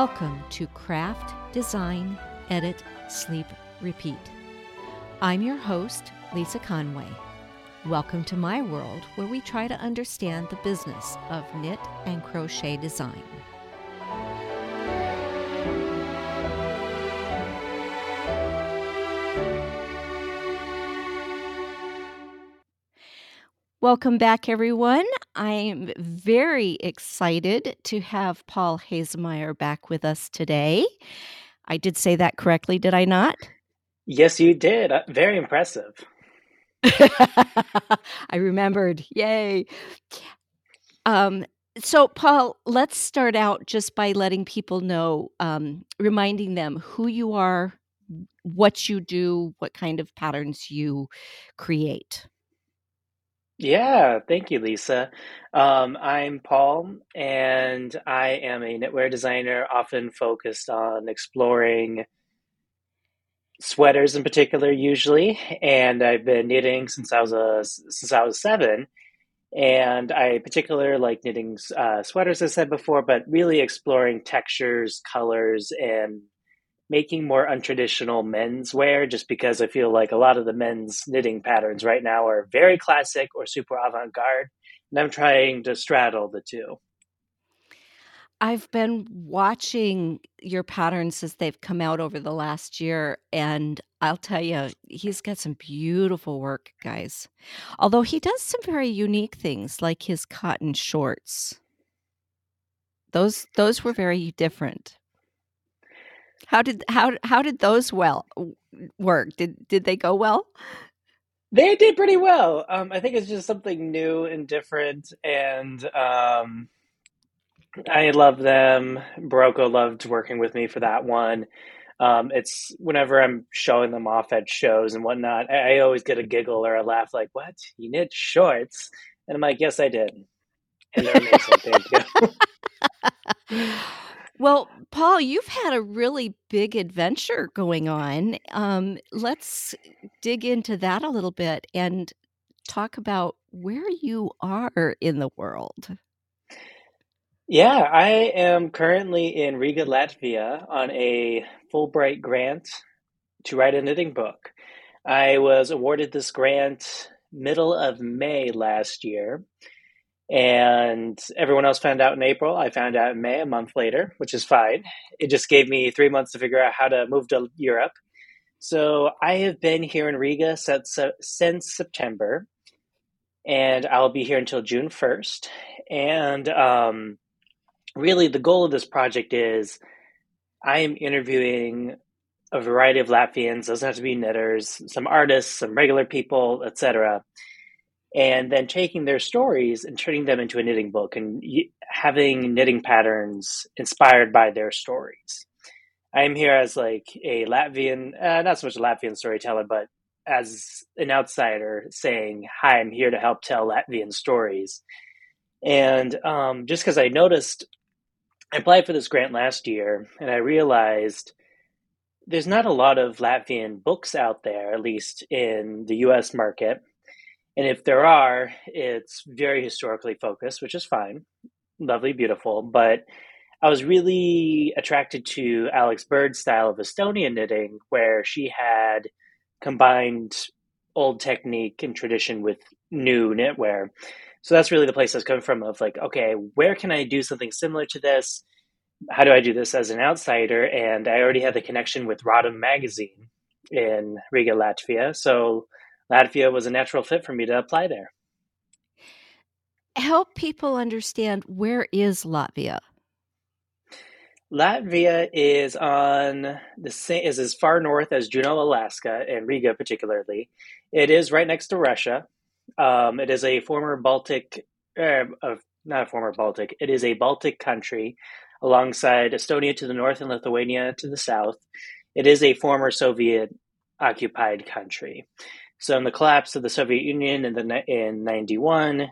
Welcome to Craft, Design, Edit, Sleep, Repeat. I'm your host, Lisa Conway. Welcome to my world where we try to understand the business of knit and crochet design. Welcome back, everyone. I'm very excited to have Paul Haesemeyer back with us today. I did say that correctly, did I not? Yes, you did. Uh, very impressive. I remembered. Yay. Um, so, Paul, let's start out just by letting people know, um, reminding them who you are, what you do, what kind of patterns you create. Yeah, thank you, Lisa. Um, I'm Paul, and I am a knitwear designer, often focused on exploring sweaters in particular, usually. And I've been knitting since I was a since I was seven, and I particularly like knitting uh, sweaters, as I said before, but really exploring textures, colors, and making more untraditional men's wear just because I feel like a lot of the men's knitting patterns right now are very classic or super avant garde. And I'm trying to straddle the two. I've been watching your patterns as they've come out over the last year, and I'll tell you, he's got some beautiful work, guys. Although he does some very unique things, like his cotton shorts. Those those were very different. How did how how did those well work? Did did they go well? They did pretty well. Um, I think it's just something new and different, and um, I love them. Berroco loved working with me for that one. Um, it's whenever I'm showing them off at shows and whatnot, I, I always get a giggle or a laugh, like, "What? You knit shorts?" And I'm like, "Yes, I did." And they're amazing. Thank you. Well, Paul, you've had a really big adventure going on. Um, let's dig into that a little bit and talk about where you are in the world. Yeah, I am currently in Riga, Latvia on a Fulbright grant to write a knitting book. I was awarded this grant middle of May last year and everyone else found out in April. I found out in May, a month later, which is fine. It just gave me three months to figure out how to move to Europe. So I have been here in Riga since, since September, and I'll be here until June 1st. And um, really, the goal of this project is I am interviewing a variety of Latvians, doesn't have to be knitters, some artists, some regular people, etc and then taking their stories and turning them into a knitting book and having knitting patterns inspired by their stories. I'm here as like a Latvian, uh, not so much a Latvian storyteller, but as an outsider saying, Hi, I'm here to help tell Latvian stories. And um, just because I noticed, I applied for this grant last year and I realized there's not a lot of Latvian books out there, at least in the US market. And if there are, it's very historically focused, which is fine. Lovely, beautiful. But I was really attracted to Aleks Byrd's style of Estonian knitting, where she had combined old technique and tradition with new knitwear. So that's really the place I was coming from of like, okay, where can I do something similar to this? How do I do this as an outsider? And I already had the connection with Rodham magazine in Riga, Latvia. So Latvia was a natural fit for me to apply there. Help people understand where is Latvia? Latvia is on the same is as far north as Juneau, Alaska, and Riga particularly. It is right next to Russia. Um, it is a former Baltic, uh, not a former Baltic. It is a Baltic country alongside Estonia to the north and Lithuania to the south. It is a former Soviet occupied country. So, in the collapse of the Soviet Union in the in '91,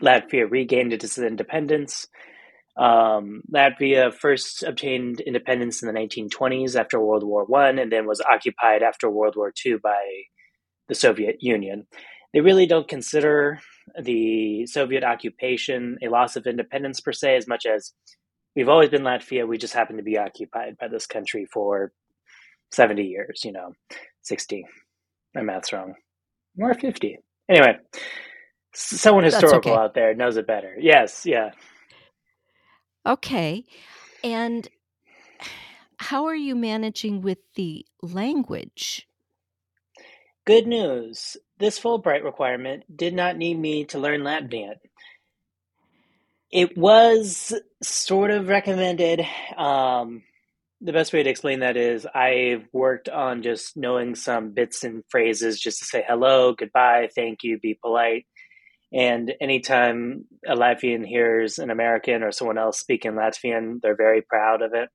Latvia regained its independence. Um, Latvia first obtained independence in the 1920s after World War One, and then was occupied after World War II by the Soviet Union. They really don't consider the Soviet occupation a loss of independence per se, as much as we've always been Latvia. We just happen to be occupied by this country for 70 years, you know, 60. My math's wrong. More 50. Anyway, someone historical okay. out there knows it better. Yes, yeah. Okay. And how are you managing with the language? Good news. This Fulbright requirement did not need me to learn Latvian. It was sort of recommended. Um, the best way to explain that is I've worked on just knowing some bits and phrases just to say hello, goodbye, thank you, be polite. And anytime a Latvian hears an American or someone else speaking Latvian, they're very proud of it.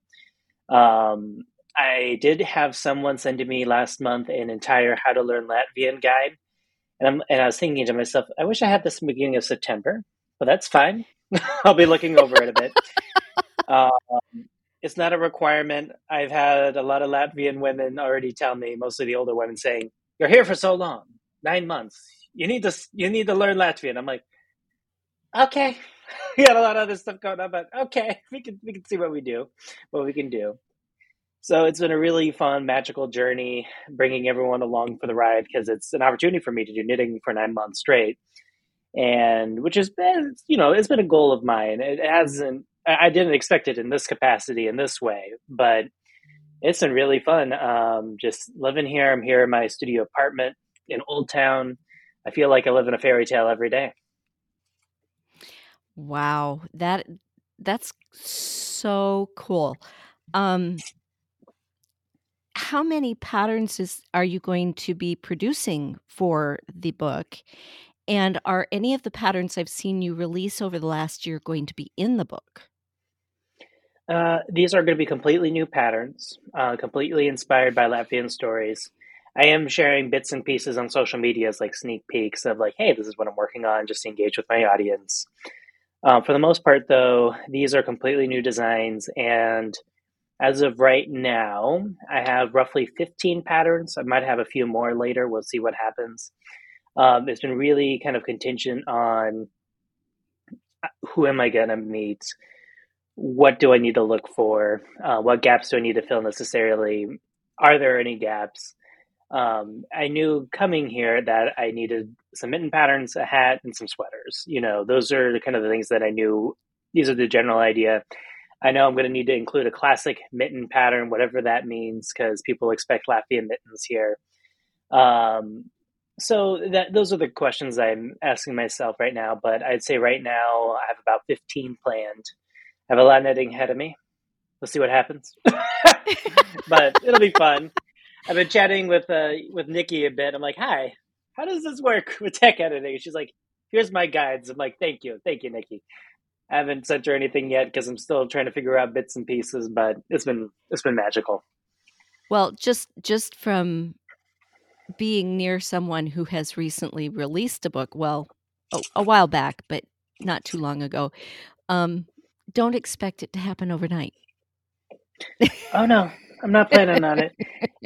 Um, I did have someone send to me last month an entire how to learn Latvian guide. And, I'm, and I was thinking to myself, I wish I had this in the beginning of September, but that's fine. I'll be looking over it a bit. Um, it's not a requirement. I've had a lot of Latvian women already tell me, mostly the older women, saying, "You're here for so long, nine months. You need to you need to learn Latvian." I'm like, "Okay." we got a lot of other stuff going on, but okay, we can we can see what we do, what we can do. So it's been a really fun, magical journey, bringing everyone along for the ride because it's an opportunity for me to do knitting for nine months straight, and which has been, you know, it's been a goal of mine. It hasn't, I didn't expect it in this capacity, in this way, but it's been really fun. Um, just living here, I'm here in my studio apartment in Old Town. I feel like I live in a fairy tale every day. Wow, that that's so cool. Um, how many patterns is, are you going to be producing for the book? And are any of the patterns I've seen you release over the last year going to be in the book? Uh, these are going to be completely new patterns, uh, completely inspired by Latvian stories. I am sharing bits and pieces on social media as like sneak peeks of like, hey, this is what I'm working on, just to engage with my audience. Uh, for the most part, though, these are completely new designs, and as of right now, I have roughly 15 patterns. I might have a few more later. We'll see what happens. Um, it's been really kind of contingent on uh, who am I going to meet? What do I need to look for? Uh, what gaps do I need to fill necessarily? Are there any gaps? Um, I knew coming here that I needed some mitten patterns, a hat, and some sweaters. You know, those are the kind of the things that I knew. These are the general idea. I know I'm going to need to include a classic mitten pattern, whatever that means, because people expect Latvian mittens here. Um, so that those are the questions I'm asking myself right now. But I'd say right now I have about 15 planned. I have a lot of knitting ahead of me. We'll see what happens, but it'll be fun. I've been chatting with uh, with Nikki a bit. I'm like, "Hi, how does this work with tech editing?" She's like, "Here's my guides." I'm like, "Thank you, thank you, Nikki." I haven't sent her anything yet because I'm still trying to figure out bits and pieces, but it's been it's been magical. Well, just just from being near someone who has recently released a book, well, a, a while back, but not too long ago, um, don't expect it to happen overnight. oh no, I'm not planning on it.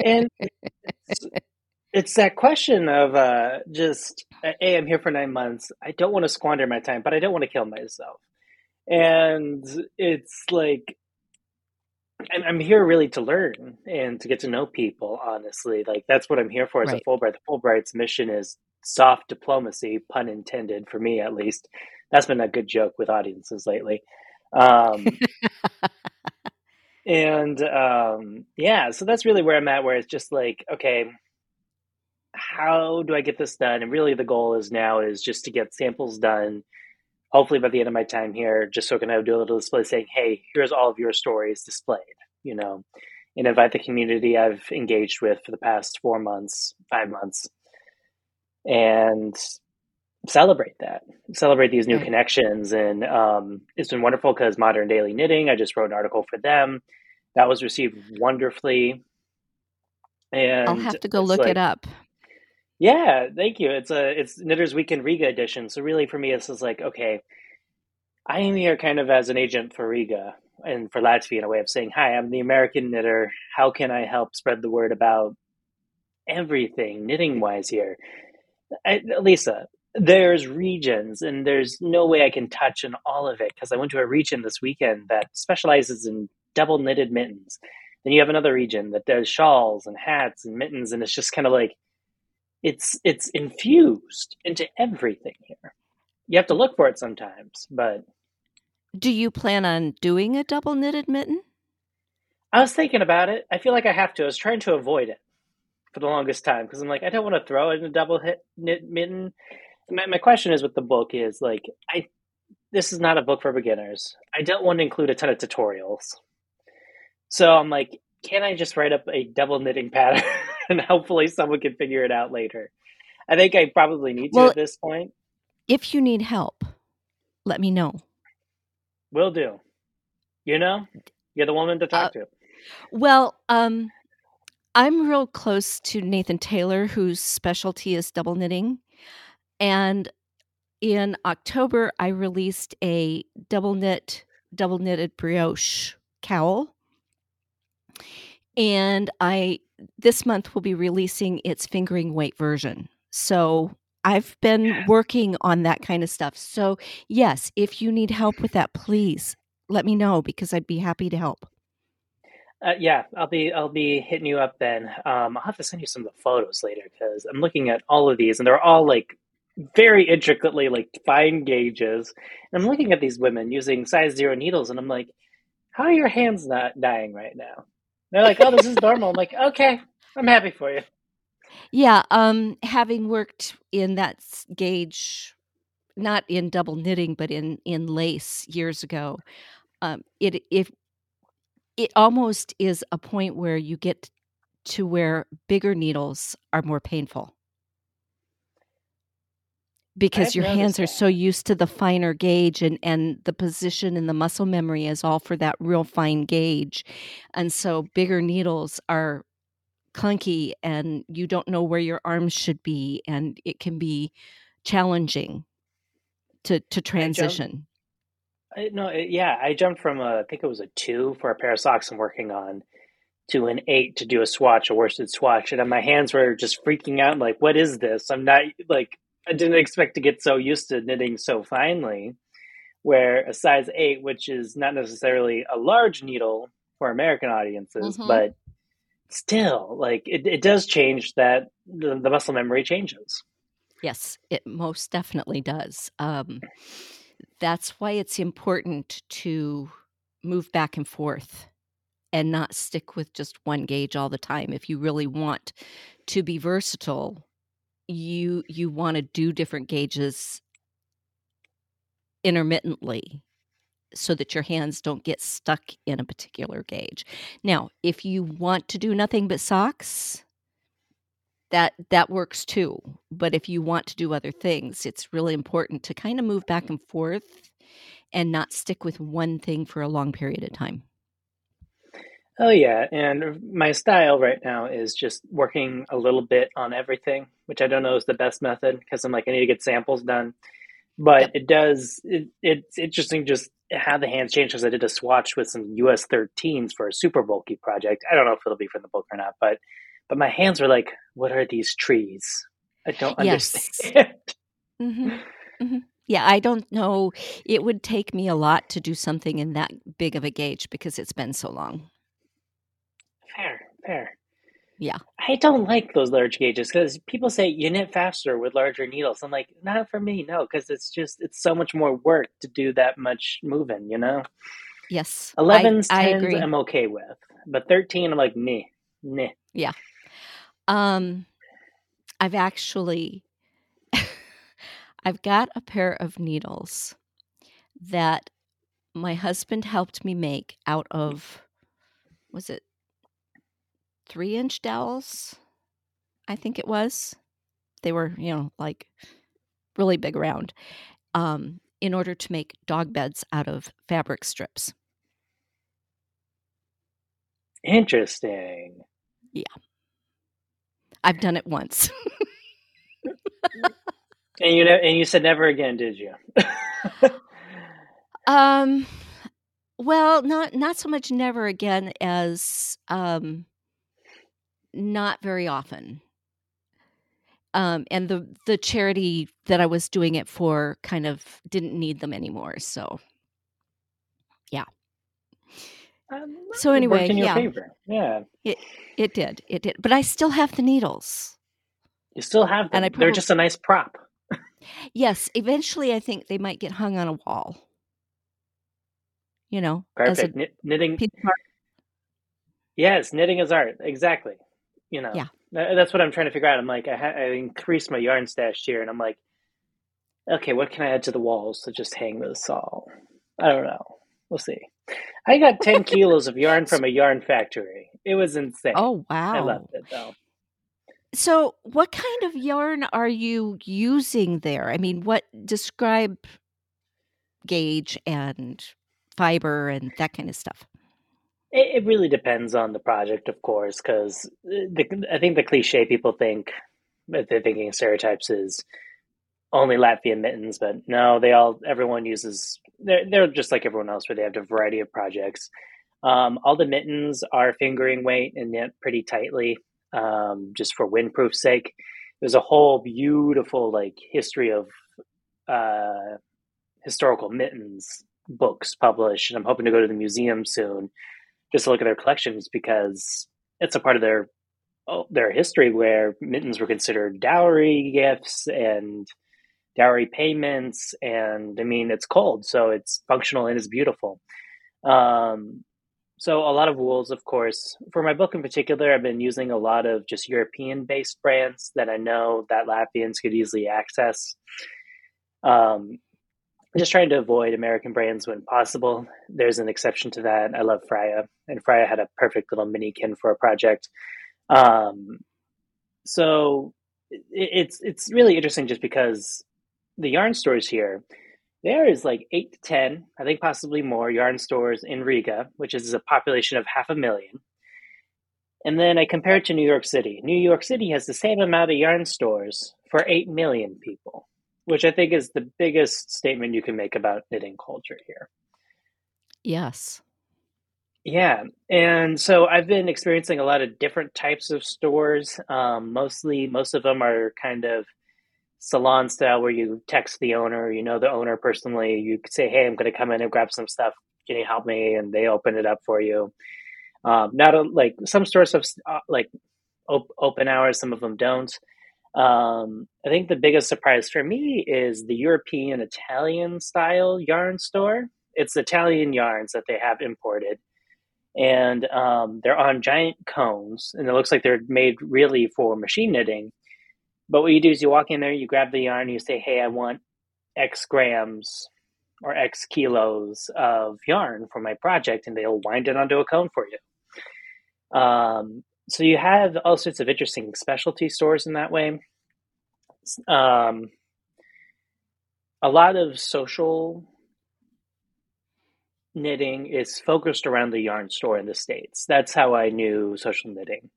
And it's, it's that question of uh, just, hey, I'm here for nine months. I don't want to squander my time, but I don't want to kill myself and it's like I'm, I'm here really to learn and to get to know people. Honestly, like that's what I'm here for as right. a Fulbright. The Fulbright's mission is soft diplomacy, pun intended, for me at least. That's been a good joke with audiences lately. Um, and um, yeah, so that's really where I'm at. Where it's just like, okay, how do I get this done? And really, the goal is now is just to get samples done hopefully by the end of my time here, just so I can have do a little display saying, hey, here's all of your stories displayed, you know, and invite the community I've engaged with for the past four months, five months, and celebrate that, celebrate these new right. connections. And um, it's been wonderful because Modern Daily Knitting, I just wrote an article for them that was received wonderfully. And I'll have to go look like, it up. Yeah, thank you. It's a it's Knitters Weekend Riga edition. So really, for me, this is like okay, I am here kind of as an agent for Riga and for Latvia in a way of saying, "Hi, I'm the American knitter. How can I help spread the word about everything knitting wise here?" I, Lisa, there's regions, and there's no way I can touch on all of it because I went to a region this weekend that specializes in double knitted mittens. Then you have another region that does shawls and hats and mittens, and it's just kind of like it's it's infused into everything here. You have to look for it sometimes, but Do you plan on doing a double knitted mitten? I was thinking about it. I feel like I have to. I was trying to avoid it for the longest time because I'm like, I don't want to throw it in a double hit knit mitten. My, my question is with the book is like, I this is not a book for beginners. I don't want to include a ton of tutorials. So I'm like, can I just write up a double knitting pattern and hopefully someone can figure it out later? I think I probably need to Well- at this point. If you need help, let me know. Will do. You know, you're the woman to talk to. Well, um, I'm real close to Nathan Taylor, whose specialty is double knitting. And in October, I released a double knit, double knitted brioche cowl. And I, this month, will be releasing its fingering weight version. So I've been Yeah. working on that kind of stuff. So, yes, if you need help with that, please let me know because I'd be happy to help. Uh, yeah, I'll be I'll be hitting you up then. Um, I'll have to send you some of the photos later because I'm looking at all of these and they're all like very intricately like fine gauges. And I'm looking at these women using size zero needles and I'm like, how are your hands not dying right now? They're like, oh, this is normal. I'm like, okay, I'm happy for you. Yeah, um, having worked in that gauge, not in double knitting, but in in lace years ago, um, it if it almost is a point where you get to where bigger needles are more painful because your hands are that. so used to the finer gauge and and the position and the muscle memory is all for that real fine gauge and so bigger needles are clunky and you don't know where your arms should be and it can be challenging to to transition I, no, it- yeah, I jumped from a, I think it was a two for a pair of socks I'm working on to an eight to do a swatch, a worsted swatch, and my hands were just freaking out. Like, what is this? I'm not like I didn't expect to get so used to knitting so finely. Where a size eight, which is not necessarily a large needle for American audiences, Mhm. but still, like it, it does change that the, the muscle memory changes. yes it most definitely does um that's why it's important to move back and forth and not stick with just one gauge all the time if you really want to be versatile you you want to do different gauges intermittently so that your hands don't get stuck in a particular gauge. Now, if you want to do nothing but socks, that that works too. But if you want to do other things, it's really important to kind of move back and forth and not stick with one thing for a long period of time. Oh yeah, and my style right now is just working a little bit on everything, which I don't know is the best method because I'm like I need to get samples done. But Yep. it does it, it's interesting just how the hands change because I did a swatch with some US 13s for a super bulky project. I don't know if it'll be from the book or not, but but my hands were like, what are these trees? I don't Yes. understand. hmm hmm Yeah, I don't know. It would take me a lot to do something in that big of a gauge because it's been so long. Fair. Yeah. I don't like those large gauges because people say you knit faster with larger needles. I'm like, not for me, no, because it's just it's so much more work to do that much moving, you know. Yes. 11s, I 10s, agree. I'm okay with, but 13, I'm like, nah, nah. Yeah. Um, I've actually I've got a pair of needles that my husband helped me make out of was it three inch dowels? I think it was. They were, you know, like really big around. Um, in order to make dog beds out of fabric strips. Interesting. Yeah. I've done it once. And you know, and you said never again, did you? Um, well, not not so much never again as um, not very often. Um, and the the charity that I was doing it for kind of didn't need them anymore, so yeah. Um, So anyway, yeah. favor. Yeah. It it did, it did, but I still have the needles. You still have And them. I They're just a nice prop. Yes, eventually, I think they might get hung on a wall. You know, Perfect. Knitting piece of art. Yes, knitting is art. Exactly. You know, Yeah. that's what I'm trying to figure out. I'm like, I ha I increased my yarn stash here, and I'm like, "Okay, what can I add to the walls to just hang this all?" I don't know. We'll see. I got 10 kilos of yarn from a yarn factory. It was insane. Oh, wow. I loved it, though. So, what kind of yarn are you using there? I mean, what describe gauge and fiber and that kinda stuff. It it really depends on the project, of course, because I think the cliché people think, if they're thinking stereotypes, is only Latvian mittens, but no, they all everyone uses they're they're just like everyone else, where they have a variety of projects. Um, all the mittens are fingering weight and knit pretty tightly, um, just for windproof sake. There's a whole beautiful, like, history of, uh, historical mittens books published, and I'm hoping to go to the museum soon just to look at their collections because it's a part of their oh, their history where mittens were considered dowry gifts and dowry payments, and, I mean, it's cold, so it's functional and it's beautiful. Um, so a lot of wools, of course. For my book in particular, I've been using a lot of just European-based brands that I know that Latvians could easily access. Um, just trying to avoid American brands when possible. There's an exception to that. I love Freia, and Freia had a perfect little minikin for a project. Um, so i it's it's really interesting just because the yarn stores here, there is, like, 8 to 10, I think possibly more, yarn stores in Riga, which is a population of half a million. And then I compare it to New York City. New York City has the same amount of yarn stores for 8,000,000 people, which I think is the biggest statement you can make about knitting culture here. Yes. Yeah, and so I've been experiencing a lot of different types of stores, um, mostly most of them are kind of salon style where you text the owner, you know the owner personally, you could say, "Hey, I'm gonna come in and grab some stuff. Can you help me?" And they open it up for you. Um, not a like, some stores have uh, like, op open hours, some of them don't. Um, I think the biggest surprise for me is the European Italian style yarn store. It's Italian yarns that they have imported, and, um, they're on giant cones, and it looks like they're made really for machine knitting. But what you do is you walk in there, you grab the yarn, you say, "Hey, I want X grams or X kilos of yarn for my project," and they'll wind it onto a cone for you. Um, so you have all sorts of interesting specialty stores in that way. Um a lot of social knitting is focused around the yarn store in the States. That's how I knew social knitting.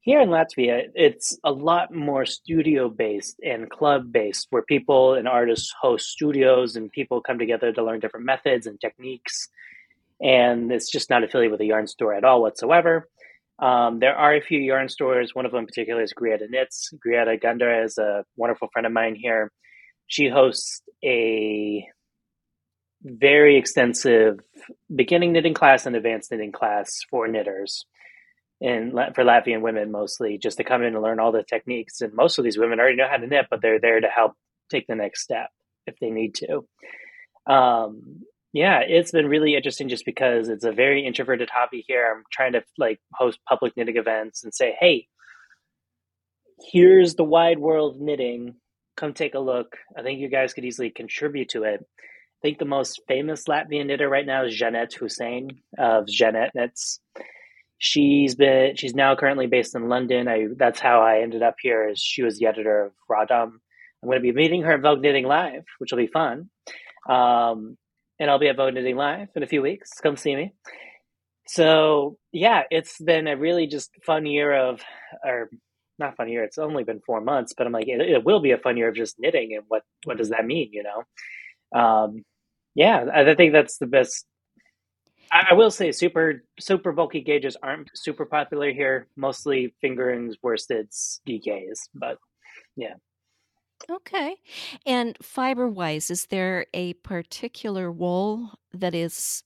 Here in Latvia, it's a lot more studio-based and club-based, where people and artists host studios, and people come together to learn different methods and techniques, and it's just not affiliated with a yarn store at all whatsoever. Um, there are a few yarn stores, one of them in particular is Grieta Knits. Grieta Gundera is a wonderful friend of mine here. She hosts a very extensive beginning knitting class and advanced knitting class for knitters, and for Latvian women mostly, just to come in and learn all the techniques, and most of these women already know how to knit, but they're there to help take the next step if they need to. Um, yeah, it's been really interesting just because it's a very introverted hobby here. I'm trying to, like, host public knitting events and say, "Hey" "Here's the wide world knitting. Come take a look. I think you guys could easily contribute to it." I think the most famous Latvian knitter right now is Jeanette Hussein of Jeanette Knits. She's been she's now currently based in London. I that's how I ended up here, is she was the editor of Radom. I'm gonna be meeting her at Vogue Knitting Live, which will be fun. Um, and I'll be at Vogue Knitting Live in a few weeks. Come see me. So, yeah, it's been a really just fun year of or not fun year, it's only been 4 months, but I'm like, it it will be a fun year of just knitting, and what what does that mean, you know? Um, yeah, I I think that's the best I I will say super super bulky gauges aren't super popular here, mostly fingerings, worsteds, DKs, but Yeah. Okay. And fiber-wise, is there a particular wool that is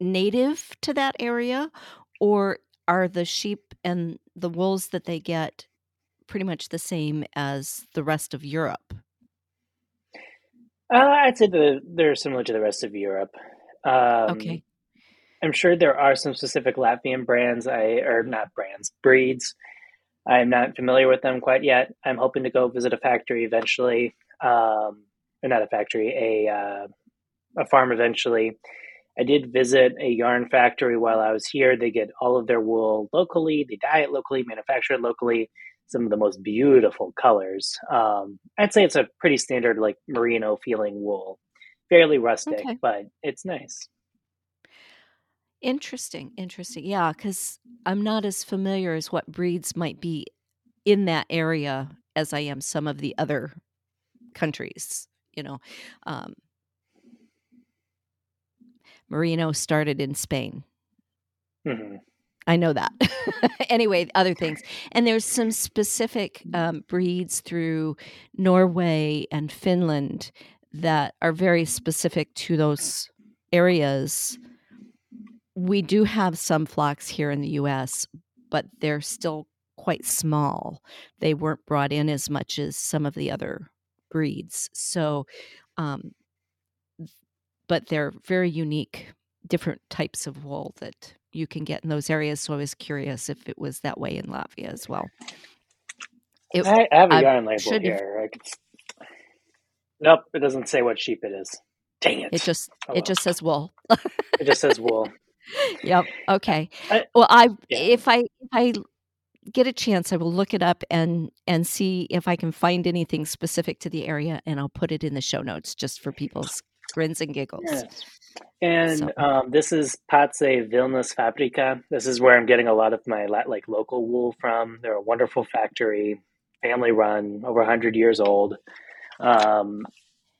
native to that area, or are the sheep and the wools that they get pretty much the same as the rest of Europe? Uh, I'd say the they're similar to the rest of Europe. Um, Okay. I'm sure there are some specific Latvian brands I or not brands, breeds. I'm not familiar with them quite yet. I'm hoping to go visit a factory eventually. Um, or not a factory, a uh, a farm eventually. I did visit a yarn factory while I was here. They get all of their wool locally, they dye it locally, manufacture it locally. Some of the most beautiful colors. Um, I'd say it's a pretty standard, like merino feeling wool. Fairly rustic, Okay. but it's nice. Interesting, interesting. Yeah, because I'm not as familiar as what breeds might be in that area as I am some of the other countries, you know? Um Merino started in Spain. Mhm. I know that. Anyway, other things. And there's some specific, um, breeds through Norway and Finland that are very specific to those areas. We do have some flocks here in the US, but they're still quite small. They weren't brought in as much as some of the other breeds. So, um but they're very unique, different types of wool that you can get in those areas, so I was curious if it was that way in Latvia as well. It I I have a yarn label here. I could Nope, it doesn't say what sheep it is. Dang It it. just Oh, it just says wool. It just says wool. Yep, okay. I Well, I yeah. if I if I get a chance, I will look it up and and see if I can find anything specific to the area, and I'll put it in the show notes just for people's grins and giggles. So And, um, this is Pāci Vilnas Fabrika. This is where I'm getting a lot of my like, local wool from. They're a wonderful factory, family run, over 100 years old. Um,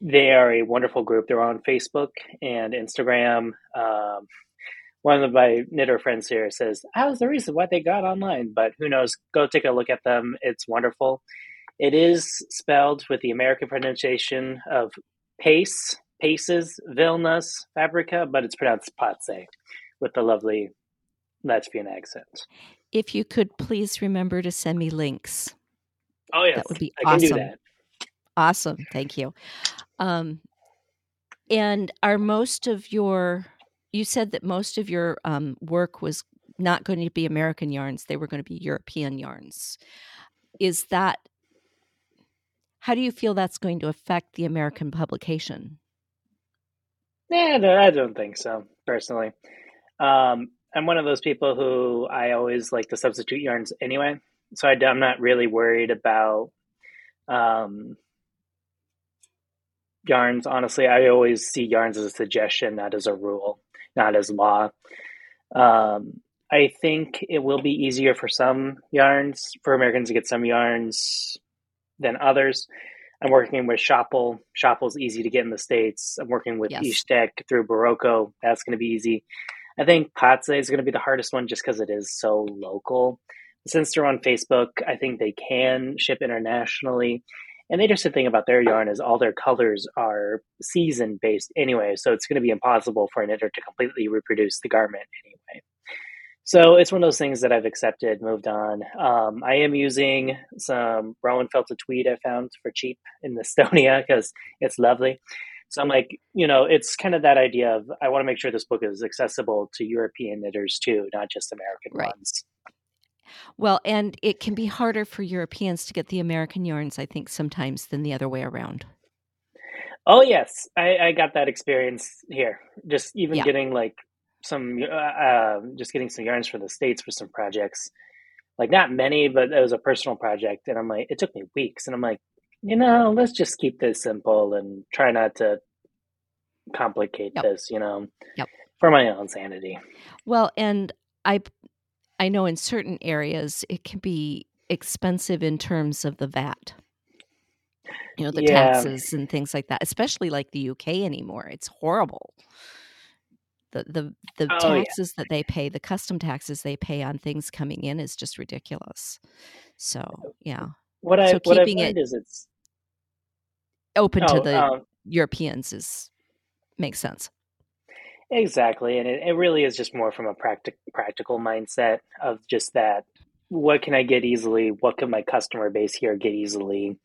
they are a wonderful group. They're on Facebook and Instagram. Um, one of my knitter friends here says, "I was the reason why they got online," but who knows? Go take a look at them. It's wonderful. It is spelled with the American pronunciation of Pace, Paces, Vilnas Fabrika, but it's pronounced Pāci with the lovely Latvian accent. If you could please remember to send me links. Oh, yes. That would be I can do awesome. that. Awesome, thank you. Um, and are most of your you said that most of your, um, work was not going to be American yarns, they were gonna be European yarns. Is that how do you feel that's going to affect the American publication? Yeah, I don't think so, personally. Um, I'm one of those people who I always like to substitute yarns anyway, so I, am not really worried about, um yarns, honestly. I always see yarns as a suggestion, not as a rule, not as law. Um, I think it will be easier for some yarns, for Americans to get some yarns than others. I'm working with Schoppel. Schoppel's easy to get in the States. I'm working with Yes. Ishtek through Berroco. That's gonna be easy. I think Pāci is gonna be the hardest one just because it is so local. Since they're on Facebook, I think they can ship internationally. And the interesting thing about their yarn is all their colors are season-based anyway, so it's gonna be impossible for a knitter to completely reproduce the garment anyway. So it's one of those things that I've accepted, moved on. Um, I am using some Rowan Felted tweed I found for cheap in Estonia because it's lovely. So I'm like, you know, it's kind of that idea of I wanna make sure this book is accessible to European knitters too, not just American Right. ones. Well, and it can be harder for Europeans to get the American yarns, I think, sometimes than the other way around. Oh, yes. I I got that experience here. Just even Yeah. getting, like, some uh, um, just getting some yarns for the States for some projects. Like, not many, but it was a personal project, and I'm like it took me weeks, and I'm like, "You know, let's just keep this simple and try not to complicate Yep. this," you know, Yep. for my own sanity. Well, and I I know in certain areas, it can be expensive in terms of the VAT. You know, the Yeah. taxes and things like that, especially like the UK anymore, it's horrible. The the the Oh, yeah. taxes that they pay, the custom taxes they pay on things coming in is just ridiculous. So, yeah. What I So what I've keeping it is it's open to Oh, the um Europeans is makes sense. Exactly, and it it really is just more from a practic practical mindset of just that, "What can I get easily? What can my customer base here get easily?"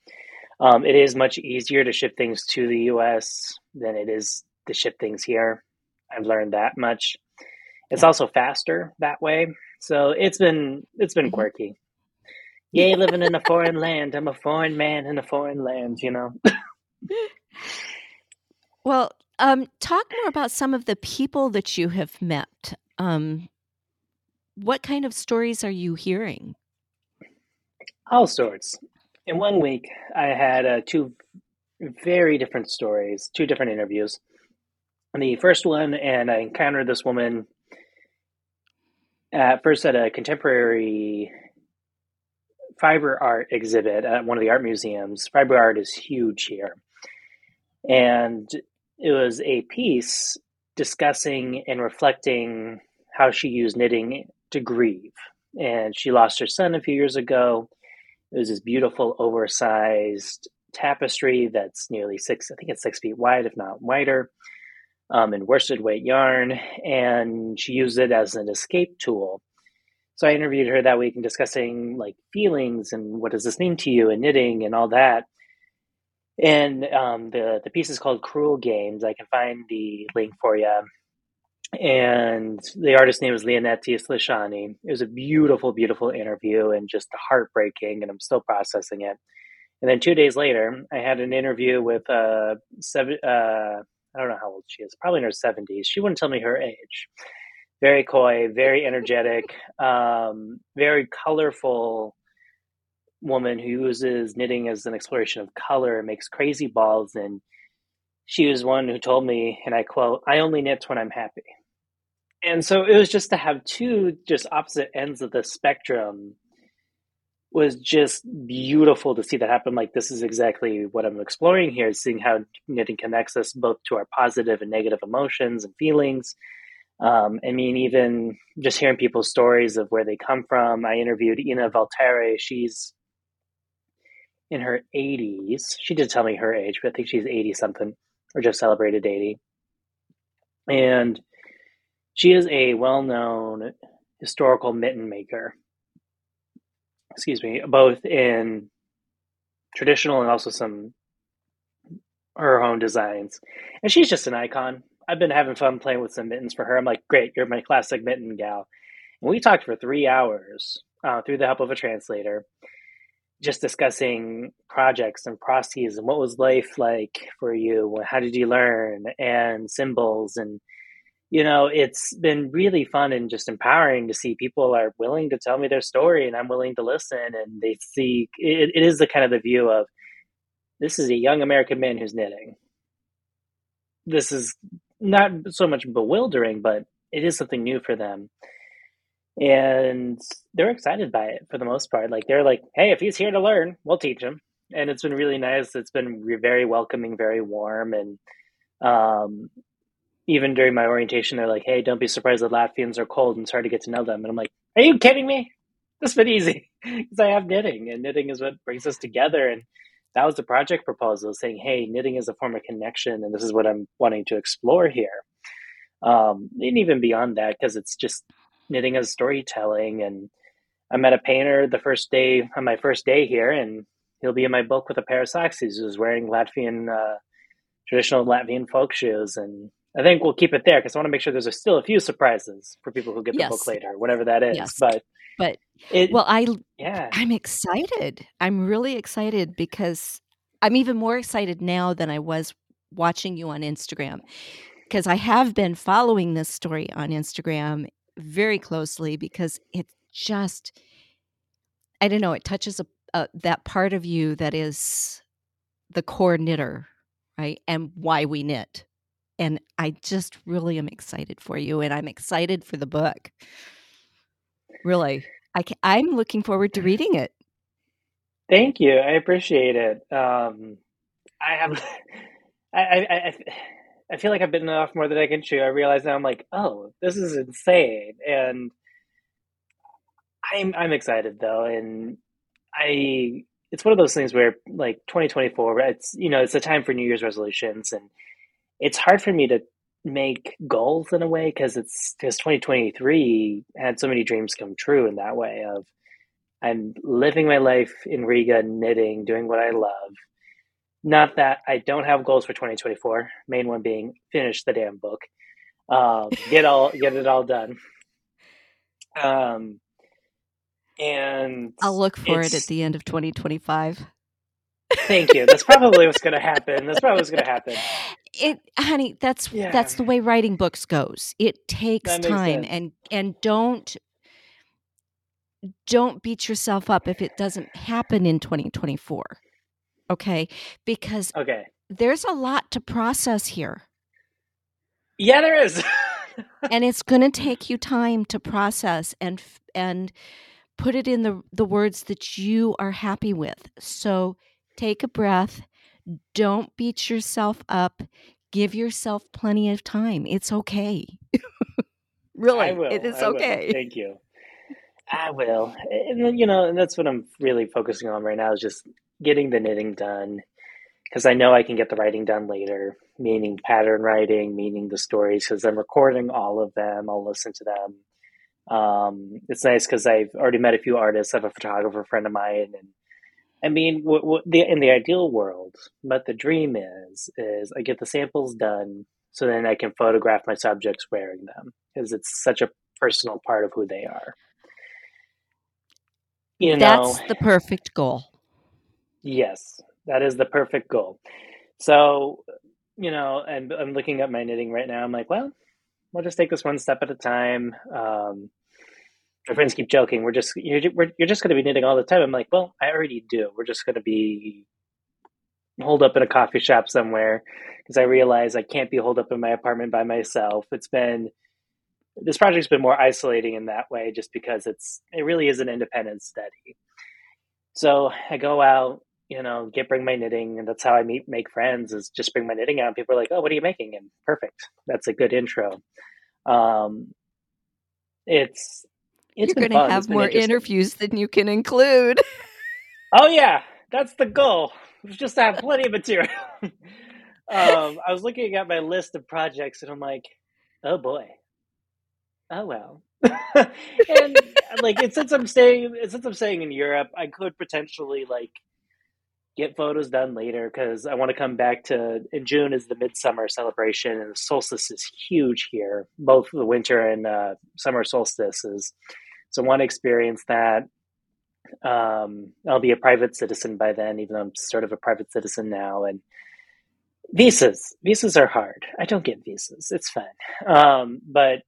Um, it is much easier to ship things to the US than it is to ship things here. I've learned that much. It's also faster that way, so it's been it's been Mhm. quirky. "Yay, living in a foreign land. I'm a foreign man in a foreign land," you know? Well, um, talk more about some of the people that you have met. Um what kind of stories are you hearing? All sorts. In 1 week, I had, uh, 2 very different stories, 2 different interviews. In the first one and I encountered this woman at first at a contemporary fiber art exhibit at one of the art museums. Fiber art is huge here. And it was a piece discussing and reflecting how she used knitting to grieve. And she lost her son a few years ago. It was this beautiful, oversized tapestry that's nearly 6 I think it's 6 feet wide, if not wider, um, in worsted weight yarn, and she used it as an escape tool. So I interviewed her that week and discussing, like, feelings and what does this mean to you and knitting and all that. And, um, the the piece is called Cruel Games. I can find the link for ya. And the artist's name is Leonetti Slisciani. It was a beautiful, beautiful interview and just heartbreaking, and I'm still processing it. And then 2 days later, I had an interview with, uh, sev uh, I don't know how old she is, probably in her 70s. She wouldn't tell me her age. Very coy, very energetic, um, very colorful woman who uses knitting as an exploration of color, makes crazy balls, and she was one who told me, and I quote, "I only knit when I'm happy." And so it was just to have 2 just opposite ends of the spectrum was just beautiful to see that happen, like, this is exactly what I'm exploring here, seeing how knitting connects us both to our positive and negative emotions and feelings. Um, I mean, even just hearing people's stories of where they come from. I interviewed Ina Valtere, she's in her 80s. She did tell me her age, but I think she's 80 something or just celebrated 80. And she is a well-known historical mitten maker. Excuse me, both in traditional and also some her own designs. And she's just an icon. I've been having fun playing with some mittens for her. I'm like, "Great, you're my classic mitten gal." And we talked for 3 hours, uh, through the help of a translator, just discussing projects and processes and what was life like for you, how did you learn, and symbols, and, you know, it's been really fun and just empowering to see people are willing to tell me their story, and I'm willing to listen, and they see it it is the kind of the view of, "This is a young American man who's knitting." This is not so much bewildering, but it is something new for them. And they're excited by it for the most part, like, they're like, "Hey, if he's here to learn, we'll teach him." And it's been really nice, it's been re very welcoming, very warm, and, um, even during my orientation, they're like, "Hey, don't be surprised that Latvians are cold, and it's hard to get to know them." And I'm like, "Are you kidding me? This has been easy because I have knitting, and knitting is what brings us together." And that was the project proposal saying, "Hey, knitting is a form of connection, and this is what I'm wanting to explore here." Um, and even beyond that, because it's just knitting as storytelling, and I met a painter the first day on my first day here, and he'll be in my book with a pair of socks. He's just wearing Latvian, uh, traditional Latvian folk shoes, and I think we'll keep it there because I wanna make sure there's still a few surprises for people who get the book later, whatever that is, Yes. but But it well, I Yeah. I'm excited. I'm really excited because I'm even more excited now than I was watching you on Instagram because I have been following this story on Instagram very closely because it just I don't know, it touches a uh, that part of you that is the core knitter, right, and why we knit. And I just really am excited for you, and I'm excited for the book. Really. I ca I'm looking forward to reading it. Thank you, I appreciate it. Um, I have I I I I feel like I've bitten off more than I can chew. I realize now I'm like, "Oh, this is insane." And I'm I'm excited though, and I it's one of those things where like 2024 it's you know it's a time for new year's resolutions and it's hard for me to make goals in a way because it's because 2023 had so many dreams come true in that way of i'm living my life in riga knitting doing what i love not that i don't have goals for 2024 main one being finish the damn book um, get all get it all done um and I'll look for it at the end of 2025. Thank you. That's probably what's going to happen. That's probably what's going to happen. It, honey, that's yeah. that's the way writing books goes. It takes time, sense. and and don't don't beat yourself up if it doesn't happen in 2024. Okay, because okay, there's a lot to process here. Yeah, there is. and it's going to take you time to process and and put it in the, the words that you are happy with. So take a breath. Don't beat yourself up. Give yourself plenty of time. It's okay. really, it is okay. Thank you. I will. And then, you know, and that's what I'm really focusing on right now is just getting the knitting done because I know I can get the writing done later, meaning pattern writing, meaning the stories, because I'm recording all of them. I'll listen to them um, it's nice because I've already met a few artists. I have a photographer friend of mine, and I mean, what, what the, in the ideal world, but the dream is is I get the samples done, so then I can photograph my subjects wearing them because it's such a personal part of who they are. You know, That's the perfect goal. Yes, that is the perfect goal. So, you know, and I'm looking at my knitting right now. I'm like, well, we'll just take this one step at a time. Um, my friends keep joking. We're just you're, you're just going to be knitting all the time. I'm like, well, I already do. We're just going to be holed up in a coffee shop somewhere because I realize I can't be holed up in my apartment by myself. It's been this project's been more isolating in that way, just because it's it really is an independent study. So I go out, you know, get bring my knitting, and that's how I meet make friends. Is just bring my knitting out. And people are like, "Oh, what are you making?" And perfect. That's a good intro. Um, it's it's You're going to have more interviews than you can include. oh yeah, that's the goal. Just to have plenty of material. um, I was looking at my list of projects, and I'm like, oh boy, oh well. and like, since I'm staying, since I'm staying in Europe, I could potentially like get photos done later because I want to come back to in June is the midsummer celebration and the solstice is huge here. Both the winter and uh, summer solstices. So I want to experience that. Um, I'll be a private citizen by then, even though I'm sort of a private citizen now. And visas, visas are hard. I don't get visas. It's fine. Um, but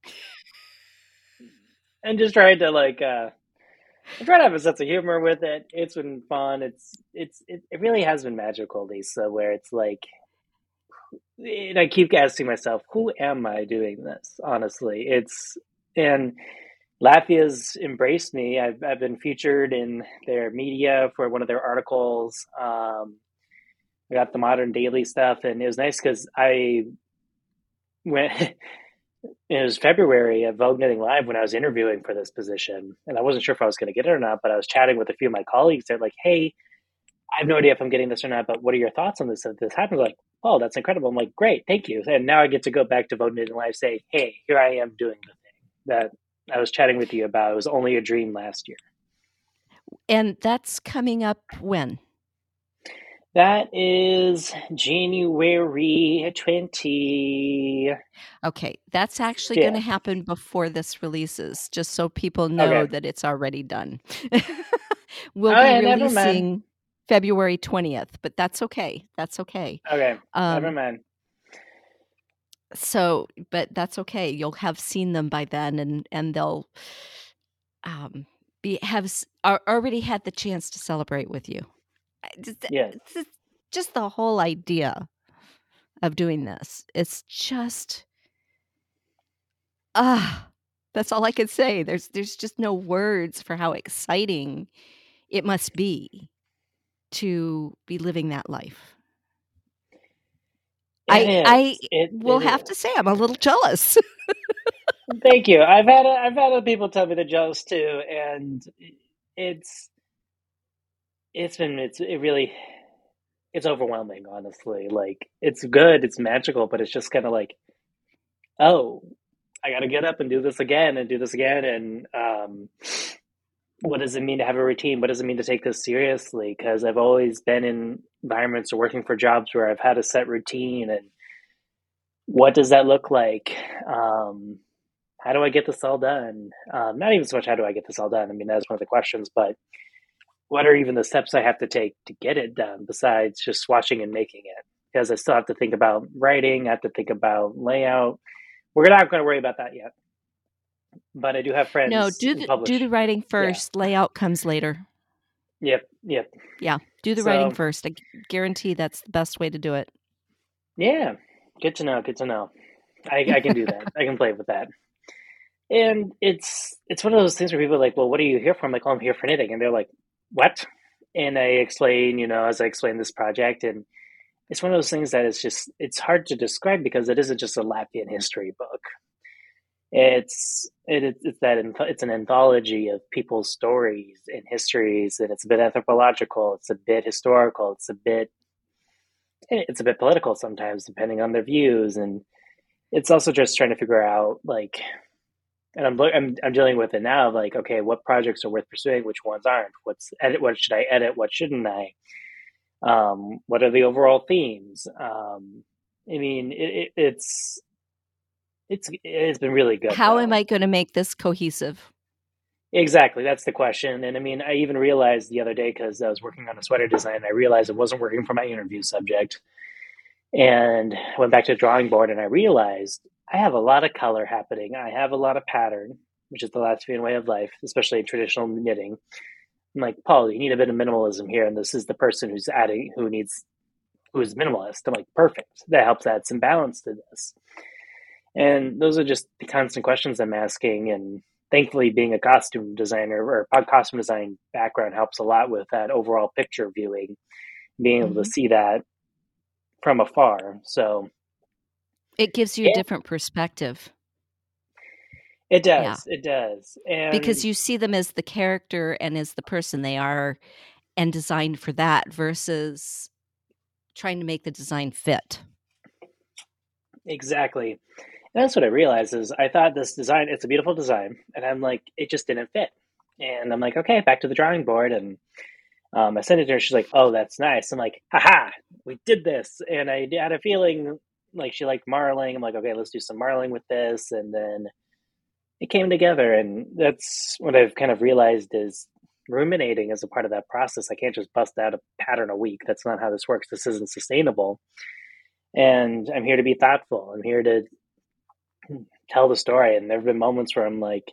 I'm just trying to like uh, I'm trying to have a sense of humor with it. It's been fun. It's it's it, it really has been magical, Lisa. Where it's like, and I keep asking myself, who am I doing this? Honestly, it's and Latvia's embraced me. I've I've been featured in their media for one of their articles. Um, I got the modern daily stuff, and it was nice because I went. it was February at Vogue Knitting Live when I was interviewing for this position, and I wasn't sure if I was going to get it or not. But I was chatting with a few of my colleagues. They're like, "Hey, I have no idea if I'm getting this or not, but what are your thoughts on this? If this happens, like, oh, that's incredible. I'm like, great, thank you. And now I get to go back to Vogue Knitting Live, say, hey, here I am doing the thing that I was chatting with you about. It was only a dream last year. And that's coming up when? That is January 20. Okay, that's actually yeah. going to happen before this releases, just so people know okay. that it's already done. we'll oh, be releasing February 20th, but that's okay. That's okay. Okay, um, never mind so but that's okay you'll have seen them by then and and they'll um be have already had the chance to celebrate with you yeah just, just the whole idea of doing this it's just ah that's all i can say there's there's just no words for how exciting it must be to be living that life I I it, will it have is. to say I'm a little jealous. Thank you. I've had I've had other people tell me they're jealous too, and it's it's been it's it really it's overwhelming, honestly. Like it's good, it's magical, but it's just kind of like, oh, I got to get up and do this again and do this again. And um, what does it mean to have a routine? What does it mean to take this seriously? Because I've always been in environments or working for jobs where I've had a set routine, and what does that look like? Um, how do I get this all done? Um, not even so much how do I get this all done. I mean, that's one of the questions, but what are even the steps I have to take to get it done besides just watching and making it? Because I still have to think about writing, I have to think about layout. We're not going to worry about that yet. But I do have friends. No, do the, do the writing first. Yeah. Layout comes later. Yep, yep. Yeah, do the so, writing first. I guarantee that's the best way to do it. Yeah, good to know. Good to know. I, I can do that. I can play with that. And it's it's one of those things where people are like, "Well, what are you here for?" I'm like, "Oh, I'm here for knitting," and they're like, what? And I explain, you know, as I explain this project, and it's one of those things that is just it's hard to describe because it isn't just a Latvian history book. It's it, it's that it's an anthology of people's stories and histories, and it's a bit anthropological, it's a bit historical, it's a bit eh, it's a bit political sometimes, depending on their views, and it's also just trying to figure out like and I'm, I'm I'm dealing with it now. Like, okay, what projects are worth pursuing? Which ones aren't? What's edit? What should I edit? What shouldn't I? Um, what are the overall themes? Um, I mean, it, it, it's it's it's been really good. How though. am I going to make this cohesive? Exactly, that's the question. And I mean, I even realized the other day because I was working on a sweater design, I realized it wasn't working for my interview subject, and I went back to the drawing board, and I realized I have a lot of color happening. I have a lot of pattern, which is the Latvian way of life, especially traditional knitting. I'm like, Paul, you need a bit of minimalism here, and this is the person who's adding, who needs, who is minimalist. I'm like, perfect. That helps add some balance to this. And those are just the constant questions I'm asking. And thankfully, being a costume designer or a costume design background helps a lot with that overall picture viewing, being able mm-hmm. to see that from afar. So it gives you a different perspective. It does. Yeah. It does. And because you see them as the character and as the person they are and designed for that versus trying to make the design fit. Exactly. And that's what I realized is I thought this design, it's a beautiful design. And I'm like, it just didn't fit. And I'm like, okay, back to the drawing board. And um, I sent it to her. She's like, oh, that's nice. I'm like, haha, we did this. And I had a feeling like she liked marling. I'm like, okay, let's do some marling with this, and then it came together. And that's what I've kind of realized is ruminating as a part of that process. I can't just bust out a pattern a week. That's not how this works. This isn't sustainable. And I'm here to be thoughtful. I'm here to tell the story. And there have been moments where I'm like,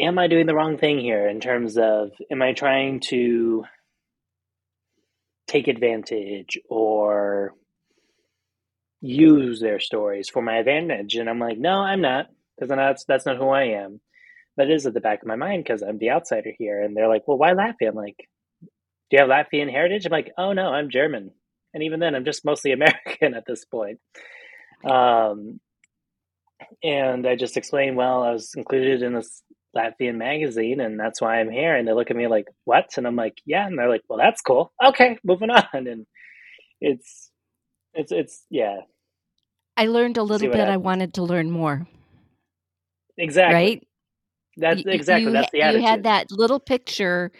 am I doing the wrong thing here in terms of am I trying to take advantage or use their stories for my advantage. And I'm like, no, I'm not, because that's that's not who I am. But it is at the back of my mind because I'm the outsider here. And they're like, well, why Latvia? I'm like, do you have Latvian heritage? I'm like, oh no, I'm German. And even then, I'm just mostly American at this point. Um, and I just explained, well, I was included in this Latvian magazine, and that's why I'm here. And they look at me like, what? And I'm like, yeah. And they're like, well, that's cool. Okay, moving on. And it's, it's, it's, yeah, I learned a little bit. Happens. I wanted to learn more. Exactly. Right? That's exactly you, that's the attitude. You had that little picture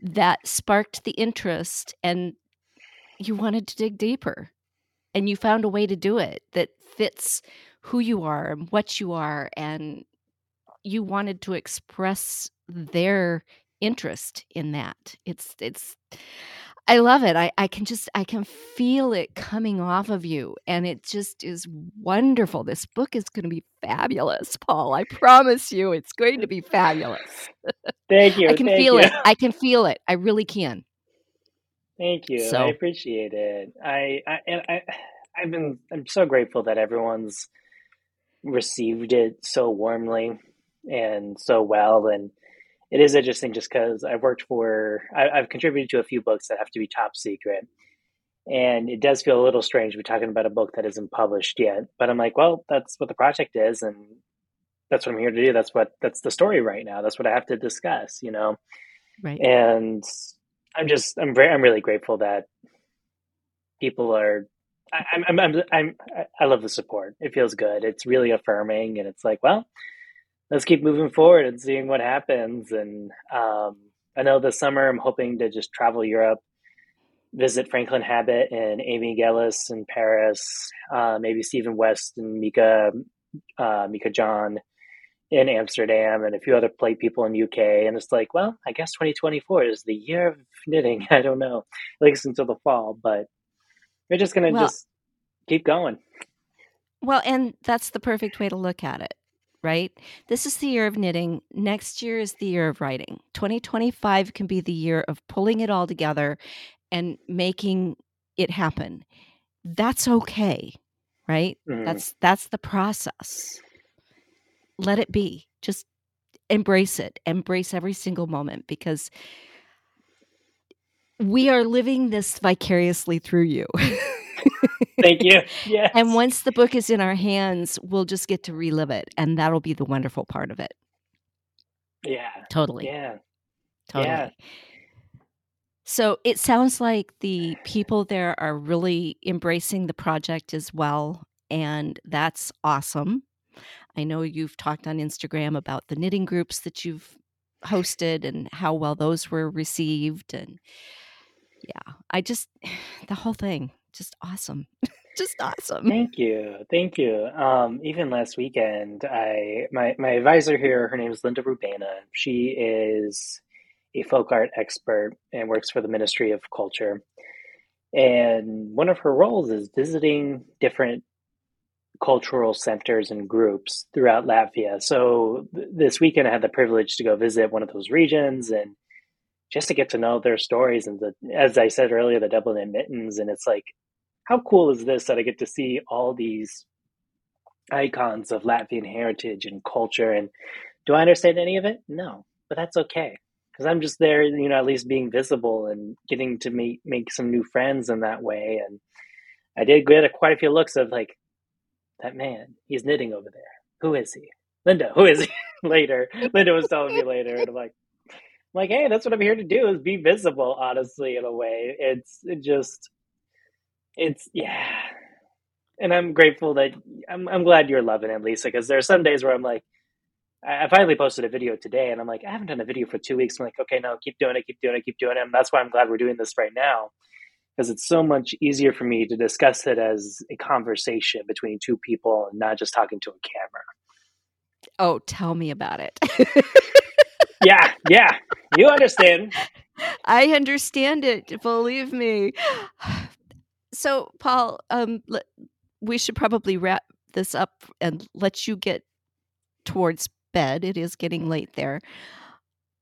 that sparked the interest and you wanted to dig deeper. And you found a way to do it that fits who you are and what you are and you wanted to express their interest in that. It's it's I love it. I, I can just I can feel it coming off of you. And it just is wonderful. This book is gonna be fabulous, Paul. I promise you it's going to be fabulous. Thank you. I can feel you. it. I can feel it. I really can. Thank you. So, I appreciate it. I, I and I I've been I'm so grateful that everyone's received it so warmly and so well and it is interesting just because I've worked for, I, have contributed to a few books that have to be top secret. And it does feel a little strange to be talking about a book that isn't published yet. But I'm like, well, that's what the project is. And that's what I'm here to do. That's what, that's the story right now. That's what I have to discuss, you know? Right. And I'm just I'm very I'm really grateful that people are I, I'm, I'm, I'm, I love the support. It feels good. It's really affirming, and it's like, well, let's keep moving forward and seeing what happens. And um, I know this summer I'm hoping to just travel Europe, visit Franklin Habit and Amy Gillis in Paris, uh, maybe Stephen West and Mika, uh, Mika John in Amsterdam, and a few other play people in UK. And it's like, well, I guess 2024 is the year of knitting. I don't know, at least until the fall, but we're just gonna Well- just keep going. Well, and that's the perfect way to look at it, right? This is the year of knitting. Next year is the year of writing. 2025 can be the year of pulling it all together and making it happen. That's okay, right? Mhm. That's that's the process. Let it be. Just embrace it. Embrace every single moment because we are living this vicariously through you. Thank you. Yes. And once the book is in our hands, we'll just get to relive it. And that'll be the wonderful part of it. yeah, Totally. yeah, Totally. yeah. So it sounds like the people there are really embracing the project as well. And that's awesome. I know you've talked on Instagram about the knitting groups that you've hosted and how well those were received. And yeah, I just, the whole thing, just awesome. just awesome. Thank you, thank you. Um, even last weekend, I my my advisor here, her name is Linda Rubana. She is a folk art expert and works for the Ministry of Culture. And one of her roles is visiting different cultural centers and groups throughout Latvia. So th- this weekend, I had the privilege to go visit one of those regions and just to get to know their stories. And the, as I said earlier, the Dublin Mittens, and it's like, how cool is this that I get to see all these icons of Latvian heritage and culture? And do I understand any of it? No, but that's okay because I'm just there, you know, at least being visible and getting to meet make some new friends in that way. And I did get a, quite a few looks of like that man. He's knitting over there. Who is he? Linda. Who is he? later, Linda was telling me later, and I'm like, I'm like, hey, that's what I'm here to do is be visible. Honestly, in a way, it's it just, it's yeah. And I'm grateful that I'm I'm glad you're loving it, Lisa, because there are some days where I'm like. I I finally posted a video today and I'm like, I haven't done a video for two weeks. I'm like, okay, no, keep doing it, keep doing it, keep doing it. And that's why I'm glad we're doing this right now because it's so much easier for me to discuss it as a conversation between two people and not just talking to a camera. Oh, tell me about it. Yeah, yeah, you understand. I understand it. Believe me. So, Paul, um, le- we should probably wrap this up and let you get towards bed. It is getting late there.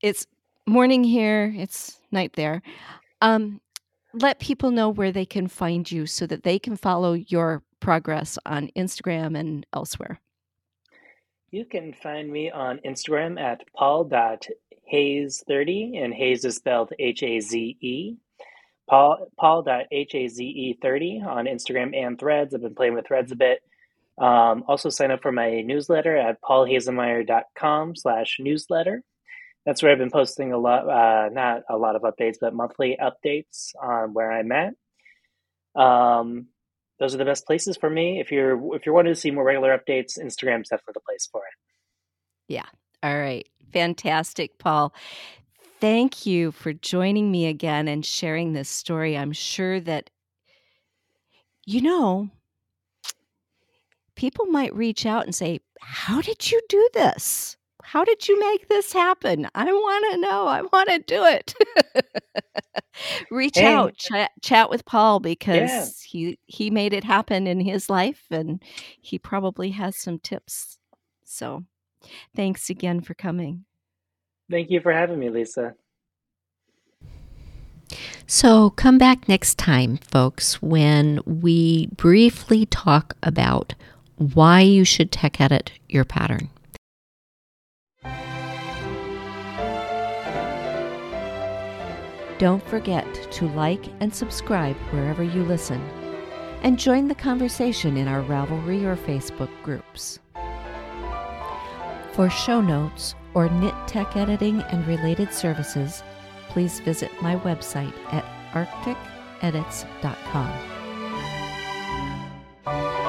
It's morning here. It's night there. Um, let people know where they can find you so that they can follow your progress on Instagram and elsewhere. You can find me on Instagram at paul.haze30, and Haze is spelled H A Z E. Paul paul.haze30 on Instagram and Threads. I've been playing with Threads a bit. Um, also sign up for my newsletter at paulhaesemeyer.com slash newsletter. That's where I've been posting a lot, uh, not a lot of updates, but monthly updates on where I'm at. Um, those are the best places for me. If you're if you're wanting to see more regular updates, Instagram's definitely the place for it. Yeah. All right. Fantastic, Paul. Thank you for joining me again and sharing this story. I'm sure that, you know, people might reach out and say, How did you do this? How did you make this happen? I want to know. I want to do it. Reach Hey. out, chat, chat with Paul because he he made it happen in his life and he probably has some tips. So, thanks again for coming. Thank you for having me, Lisa. So come back next time, folks, when we briefly talk about why you should tech edit your pattern. Don't forget to like and subscribe wherever you listen, and join the conversation in our Ravelry or Facebook groups. For show notes or knit tech editing and related services, please visit my website at arcticedits.com.